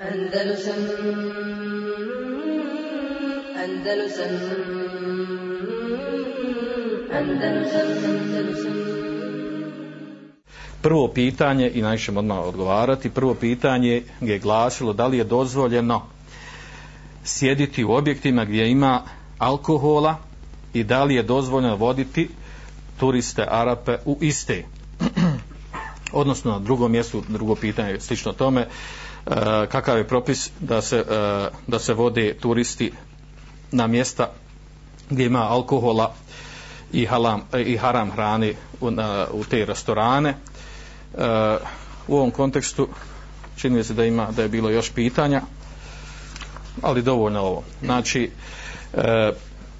Andalusam Andalusam Andalusam Andalusam Prvo pitanje, i najviše odmah odgovarati, prvo pitanje je glasilo da li je dozvoljeno sjediti u objektima gdje ima alkohola i da li je dozvoljeno voditi turiste Arape u iste. Odnosno na drugom mjestu, drugo pitanje slično tome, e, kakav je propis da se, e, da se vode turisti na mjesta gdje ima alkohola i, halam, e, i haram hrani u, na, u te restorane. E, u ovom kontekstu čini se da ima da je bilo još pitanja, ali dovoljno ovo. Znači, e,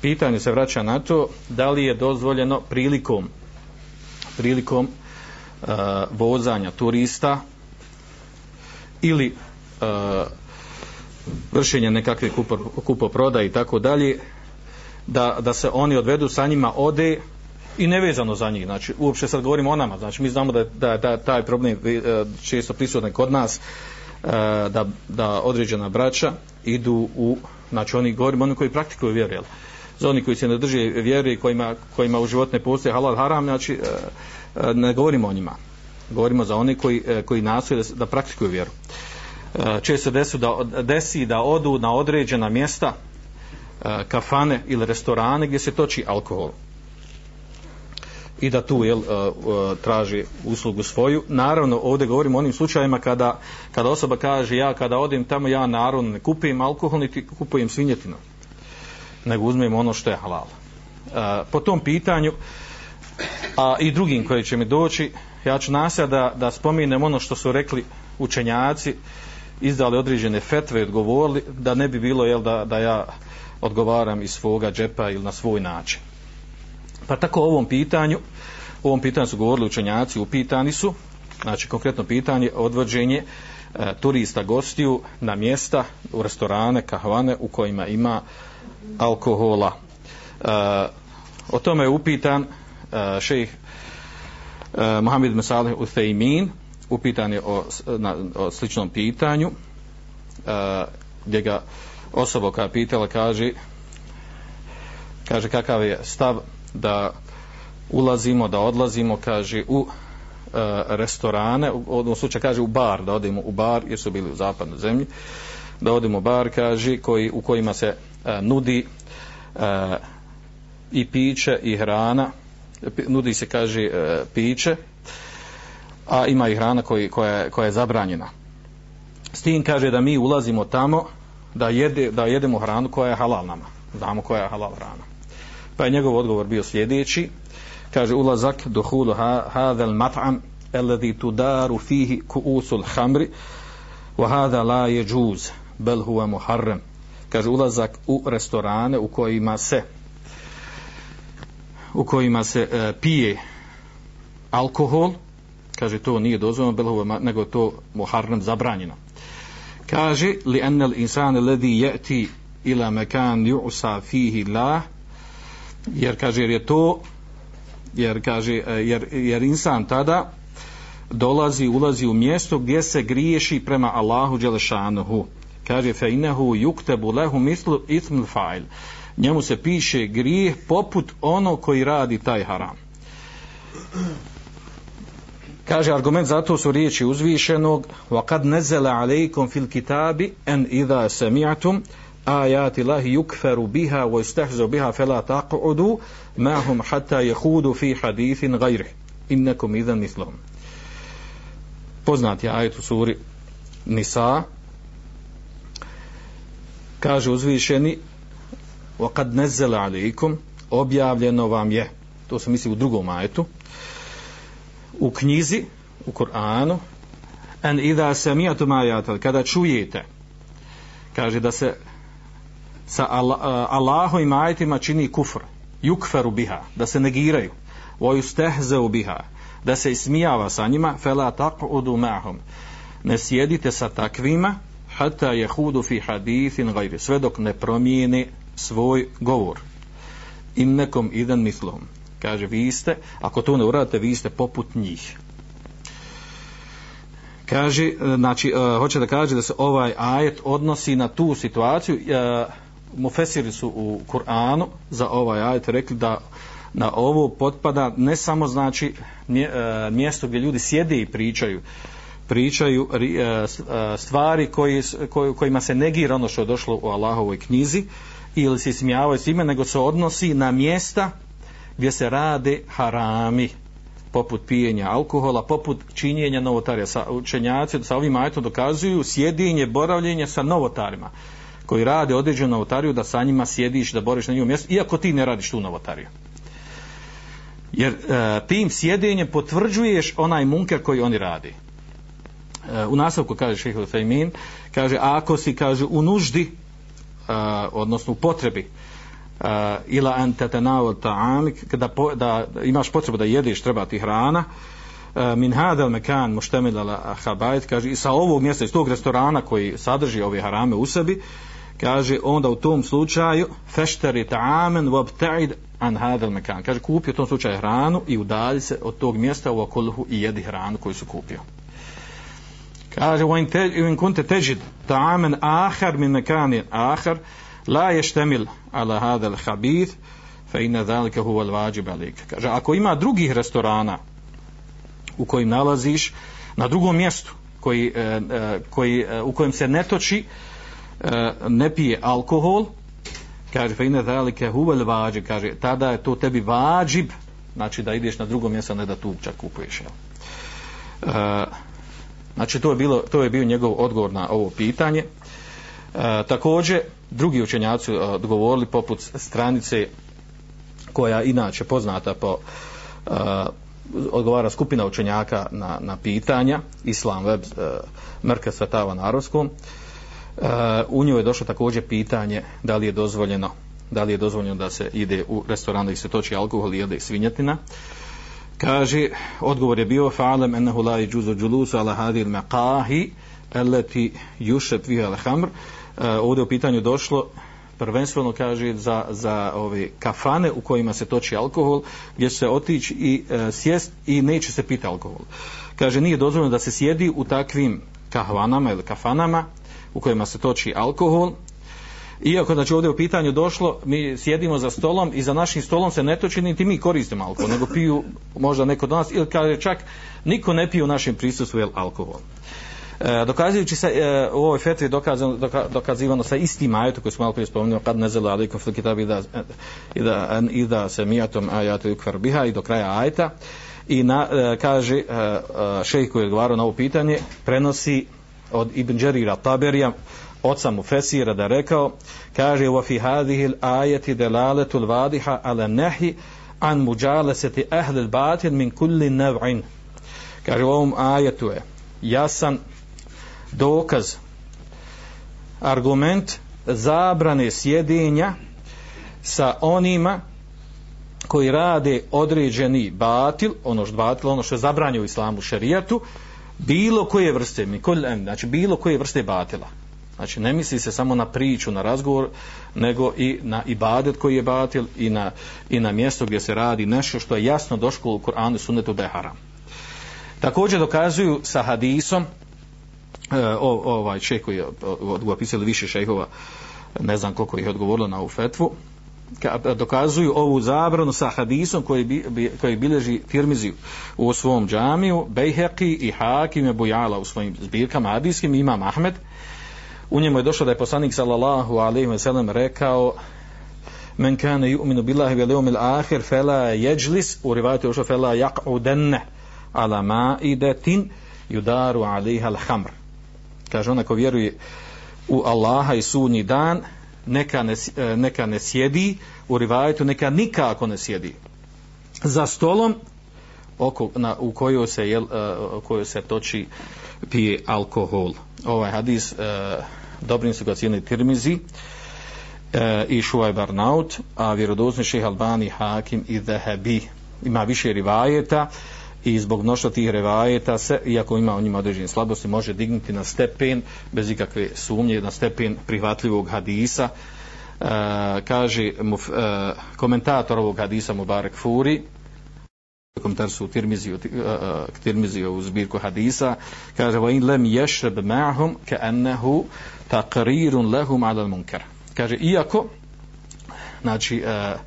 pitanje se vraća na to da li je dozvoljeno prilikom prilikom Eh, uh, vozanja turista ili eh, uh, vršenje nekakve kupo, kupo i tako dalje da, da se oni odvedu sa njima ode i nevezano za njih znači uopšte sad govorimo o nama znači mi znamo da, da, da taj problem uh, često prisutan kod nas uh, da, da određena braća idu u znači oni govorimo oni koji praktikuju vjeru jel? Za oni koji se ne drže vjere i kojima, kojima u život ne postoje halal haram, znači e, e, ne govorimo o njima. Govorimo za oni koji, e, koji nastoje da, da praktikuju vjeru. Često se da, desi da odu na određena mjesta kafane ili restorane gdje se toči alkohol i da tu jel, traži uslugu svoju. Naravno, ovdje govorimo o onim slučajima kada, kada osoba kaže ja kada odim tamo ja naravno ne kupim alkohol niti kupujem svinjetinu nego uzmemo ono što je halal. E, po tom pitanju, a i drugim koji će mi doći, ja ću nasja da, da spominem ono što su rekli učenjaci, izdali određene fetve i odgovorili, da ne bi bilo jel, da, da ja odgovaram iz svoga džepa ili na svoj način. Pa tako o ovom pitanju, o ovom pitanju su govorili učenjaci, upitani su, znači konkretno pitanje, odvođenje e, turista gostiju na mjesta, u restorane, kahvane u kojima ima alkohola. E, o tome je upitan e, šejh e, Mohamed Mesalih Uthejmin, upitan je o, na, o sličnom pitanju, e, gdje ga osoba koja pitala kaže kaže kakav je stav da ulazimo, da odlazimo, kaže u e, restorane, u odnom slučaju kaže u bar, da odemo u bar, jer su bili u zapadnoj zemlji, da odemo bar, kaže, koji, u kojima se e, nudi e, i piće i hrana. Nudi se kaže e, piće a ima i hrana koji, koja, koja je zabranjena. S tim kaže da mi ulazimo tamo da, jede, da jedemo hranu koja je halal nama. Znamo koja je halal hrana. Pa je njegov odgovor bio sljedeći. Kaže ulazak duhulu hadha al-mat'am alladhi tudaru fihi ku'usul hamri wa hadha la yajuz bel huwa muharram. Kaže ulazak u restorane u kojima se u kojima se e, pije alkohol kaže to nije dozvoljeno bel nego to muharram zabranjeno. Kaže li anna insan alladhi yati ila makan yu'sa fihi la jer kaže jer je to jer kaže e, jer, jer insan tada dolazi ulazi u mjesto gdje se griješi prema Allahu dželešanuhu kaže fe inahu yuktabu lahu mislu ism fa'il. Njemu se piše grijeh poput ono koji radi taj haram. Kaže argument za to su riječi uzvišenog wa kad nazala alaykum fil kitabi an idha sami'tum ayati allahi yukfaru biha wa yastahzu biha fala taq'udu ma'hum hatta yakhudu fi hadithin ghayrih. Innakum idhan mithlahum poznati ajet u suri Nisa kaže uzvišeni wa kad nazzala objavljeno vam je to se misli u drugom ajetu u knjizi u Kur'anu an idha sami'tum ayatal kada čujete kaže da se sa eh, Allahovim ajetima čini kufr yukferu biha da se negiraju wa yustehzeu biha da se ismijava sa njima fela taqudu ma'hum ne sjedite sa takvima hatta jehudu fi hadithin gajri, sve dok ne promijeni svoj govor. Innekom idan mislom. Kaže, vi ste, ako to ne uradite, vi ste poput njih. kaže e, znači uh, hoće da kaže da se ovaj ajet odnosi na tu situaciju uh, mufesiri su u Kur'anu za ovaj ajet rekli da na ovo potpada ne samo znači mjesto gdje ljudi sjede i pričaju pričaju e, e, stvari koji, kojima se negira ono što je došlo u Allahovoj knjizi ili se smijavaju s time, nego se odnosi na mjesta gdje se rade harami poput pijenja alkohola, poput činjenja novotarija. Sa, učenjaci sa ovim ajetom dokazuju sjedinje, boravljenje sa novotarima koji rade određenu novotariju da sa njima sjediš, da boriš na njom mjestu, iako ti ne radiš tu novotariju. Jer e, tim sjedinjem potvrđuješ onaj munker koji oni radi. E, u nastavku kaže šeheh Fejmin, kaže, ako si, kaže, u nuždi, e, odnosno u potrebi, uh, ila an ta'am da, po, da imaš potrebu da jedeš treba ti hrana uh, min hadal mekan muštemil ala khabait kaže i sa ovog mjesta iz tog restorana koji sadrži ove harame u sebi kaže onda u tom slučaju fešteri ta'amen wabta'id an hadal mekan kaže kupi u tom slučaju hranu i udalji se od tog mjesta u okolhu i jedi hranu koju su kupio kaže u in kunta tajid ta'amen akhar min mekanin akhar la ještemil ala hada al khabith fa inna zalika huwa al wajib alik kaže ako ima drugih restorana u kojim nalaziš na drugom mjestu koji, e, e, koji, e, u kojem se ne toči ne pije alkohol kaže fa inna zalika huwa al wajib kaže tada je to tebi vađib znači da ideš na drugo mjesto ne da tu čak kupuješ jel? Znači to je bilo to je bio njegov odgovor na ovo pitanje. E, također, drugi učenjaci e, odgovorili poput stranice koja inače poznata po e, odgovara skupina učenjaka na, na pitanja Islam web e, Mrke Svetava na arabskom. E, u njoj je došlo također pitanje da li je dozvoljeno da li je dozvoljeno da se ide u restoran da se toči alkohol i jede svinjetina kaže odgovor je bio fa'alam ennehu la i džuzu džulusu ala hadil meqahi eleti jušet viha al hamr uh, e, ovdje u pitanju došlo prvenstveno kaže za, za ove kafane u kojima se toči alkohol gdje se otići i e, sjest i neće se piti alkohol. Kaže nije dozvoljeno da se sjedi u takvim kahvanama ili kafanama u kojima se toči alkohol Iako znači ovdje u pitanju došlo, mi sjedimo za stolom i za našim stolom se ne toči niti mi koristimo alkohol, nego piju možda neko do nas ili kaže čak niko ne pije u našem prisustvu alkohol. E, dokazujući se e, u ovoj fetvi dokazano, doka, dokazivano sa istim ajetom koji smo malo prije spomenuli kad ne zelo alikom fil kitab i da, i da, i da se mijatom ajatu i biha i do kraja ajeta i na, e, kaže e, e, šejh koji je odgovarao na ovo pitanje prenosi od Ibn Đerira Taberija oca mu Fesira da rekao kaže wa fi hadhihi al-ayati dalalatu al-wadiha ala nahi an mujalasati ahli al-batil min kulli naw'in kaže u ovom ajetu je jasan dokaz argument zabrane sjedinja sa onima koji rade određeni batil, ono što batil, ono što je zabranio u islamu šerijatu, bilo koje vrste, znači bilo koje vrste batila. Znači ne misli se samo na priču, na razgovor, nego i na ibadet koji je batil i na, i na mjesto gdje se radi nešto što je jasno došlo u Koranu sunnetu Behara. Također dokazuju sa hadisom e, o, ovaj šeh koji je opisali više šejhova ne znam koliko ih je odgovorilo na ovu fetvu dokazuju ovu zabranu sa hadisom koji, bi, koji bilježi firmiziju u svom džamiju Bejheqi i Hakim je Bujala u svojim zbirkama hadijskim imam Ahmed u njemu je došlo da je poslanik sallallahu alaihi wa sellem rekao men kane yu'minu billahi wal yawmil akhir fala yajlis. U rivayati ušao fala yaq'udanna ala ma'idatin yudaru alaiha al-khamr. Kaže ona ko vjeruje u Allaha i sudnji dan neka ne, e, neka ne sjedi u rivajetu neka nikako ne sjedi. Za stolom oko, na, u kojoj se, jel, uh, kojoj se toči pije alkohol ovaj hadis uh, dobrim su ga cijeli tirmizi uh, i Šuaj barnaut a vjerodozni šeha Albani Hakim i Zahebi ima više rivajeta i zbog mnoštva tih revajeta se, iako ima u njima određene slabosti, može dignuti na stepen, bez ikakve sumnje, na stepen prihvatljivog hadisa. E, kaže mu, e, komentator ovog hadisa Mubarek Furi, komentarsu Tirmiziju, uh, k uh, Tirmiziju u zbirku hadisa, kaže, va in lem ješreb ma'hum ka'annahu taqrirun lahum ala munkar. Kaže, iako, znači, uh,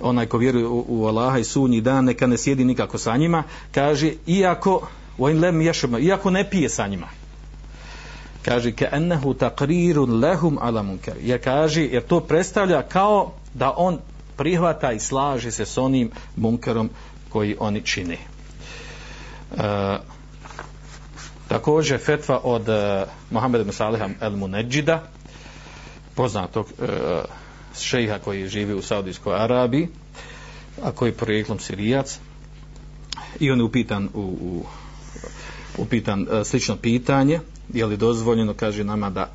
onaj ko vjeruje u, u Allaha i sunji dan, neka ne sjedi nikako sa njima, kaže, iako, va in lem ješreb iako ne pije sa njima, kaže, ka'annahu taqrirun lahum ala munkar. Jer kaže, jer to predstavlja kao da on prihvata i slaže se s onim munkerom koji oni čine. E, također fetva od e, Mohameda Musaliha el Muneđida, poznatog e, šejha koji živi u Saudijskoj Arabiji, a koji je projeklom Sirijac, i on je upitan u, u upitan e, slično pitanje, je li dozvoljeno, kaže nama da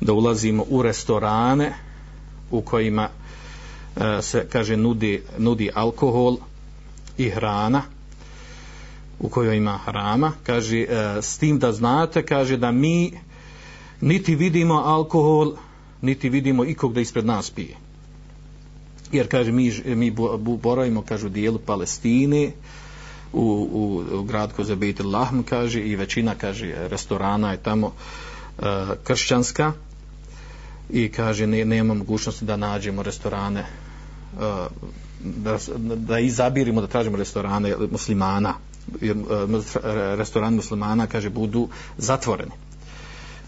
da ulazimo u restorane u kojima e, se kaže nudi, nudi alkohol i hrana u kojoj ima harama, kaže e, s tim da znate kaže da mi niti vidimo alkohol niti vidimo ikog da ispred nas pije. Jer kaže mi, mi boravimo kaže u dijelu Palestine u, u, u grad Kozebejt Lahm kaže i većina kaže restorana je tamo e, kršćanska. I kaže ne, nema mogućnosti da nađemo restorane Eh, da, da izabirimo da tražimo restorane muslimana. Jer uh, restoran muslimana kaže budu zatvoreni.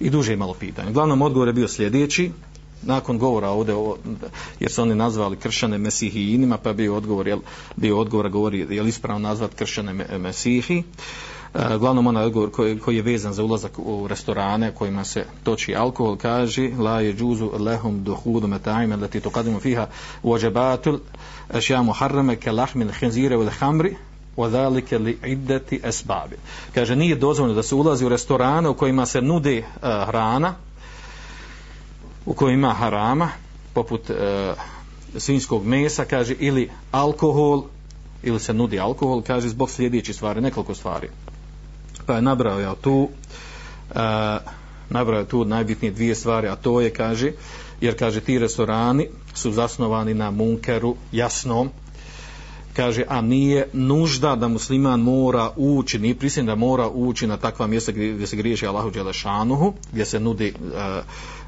I duže je malo pitanje. Glavnom odgovor je bio sljedeći. Nakon govora ovdje ovo, jer su oni nazvali kršćane mesihijinima pa bio odgovor jel, bio odgovor govori je li ispravno nazvat kršćane mesihi. uh, Eh, glavnom onaj odgovor koji, koji je vezan za ulazak u restorane kojima se toči alkohol kaže la je džuzu lehum duhudu metajme leti to kadimu fiha uođebatul ešja muharrame ke lahmin henzire u hamri wa zalike li esbabi kaže nije dozvoljeno da se ulazi u restorane u kojima se nudi uh, eh, hrana u kojima harama poput uh, svinjskog mesa kaže ili alkohol ili se nudi alkohol kaže zbog sljedećih stvari nekoliko stvari pa je nabrao ja tu uh, nabrao je tu najbitnije dvije stvari a to je kaže jer kaže ti restorani su zasnovani na munkeru jasnom. Kaže a nije nužda da musliman mora ući nije prisim da mora ući na takva mjesta gdje, gdje se griješi Allahu Đelešanuhu gdje se nudi e,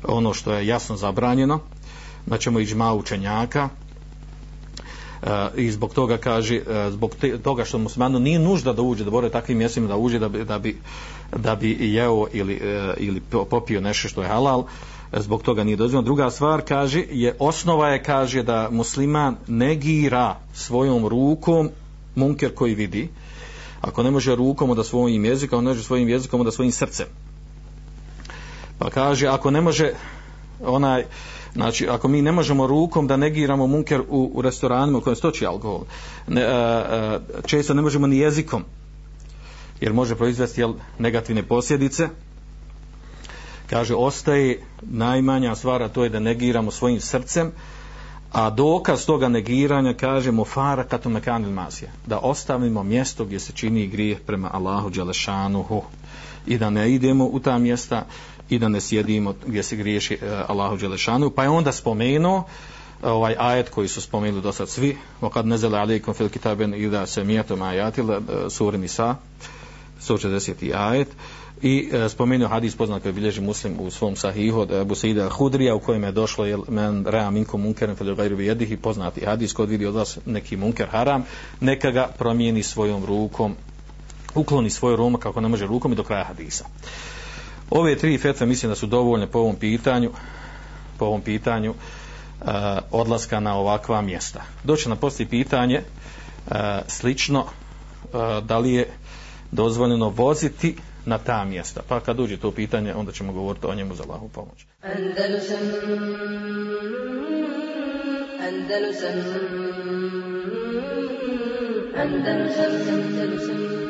ono što je jasno zabranjeno na čemu iđma učenjaka. Eh, i zbog toga kaže eh, zbog te, toga što muslimanu nije nužda da uđe da bore takvim mjestima da uđe da bi, da bi, da bi jeo ili, eh, ili popio nešto što je halal zbog toga nije dozvoljeno. Druga stvar kaže je osnova je kaže da musliman negira svojom rukom munker koji vidi. Ako ne može rukom onda svojim jezikom on ne može svojim jezikom onda svojim srcem. Pa kaže ako ne može onaj uh, Znači, ako mi ne možemo rukom da negiramo munker u, u restoranima u kojem stoči alkohol, ne, a, a, često ne možemo ni jezikom, jer može proizvesti jel, negativne posljedice, kaže, ostaje najmanja stvara, to je da negiramo svojim srcem, a dokaz toga negiranja, kažemo, fara kato mekanil masija, da ostavimo mjesto gdje se čini grijeh prema Allahu Đelešanuhu i da ne idemo u ta mjesta, i da ne sjedimo gdje se griješi e, Allahu Đelešanu. Pa je onda spomenuo e, ovaj ajet koji su spomenuli do sad svi, o kad ne zele alijekom fil kitaben i da se mijetom ajatil, e, suri Nisa, 160. ajet, i uh, spomenuo hadis poznat koji bilježi muslim u svom sahihu od Abu Saida Hudrija u kojem je došlo jel, men rea minkum munkerom fel gajru bi i poznati hadis kod vidi od vas neki munker haram, neka ga promijeni svojom rukom ukloni svoj rumu kako ne može rukom i do kraja hadisa. Ove tri fetve mislim da su dovoljne po ovom pitanju po ovom pitanju e, odlaska na ovakva mjesta. Doće na posti pitanje e, slično e, da li je dozvoljeno voziti na ta mjesta. Pa kad uđe to pitanje, onda ćemo govoriti o njemu za lahu pomoć. Andalusam Andalusam Andalusam Andalusam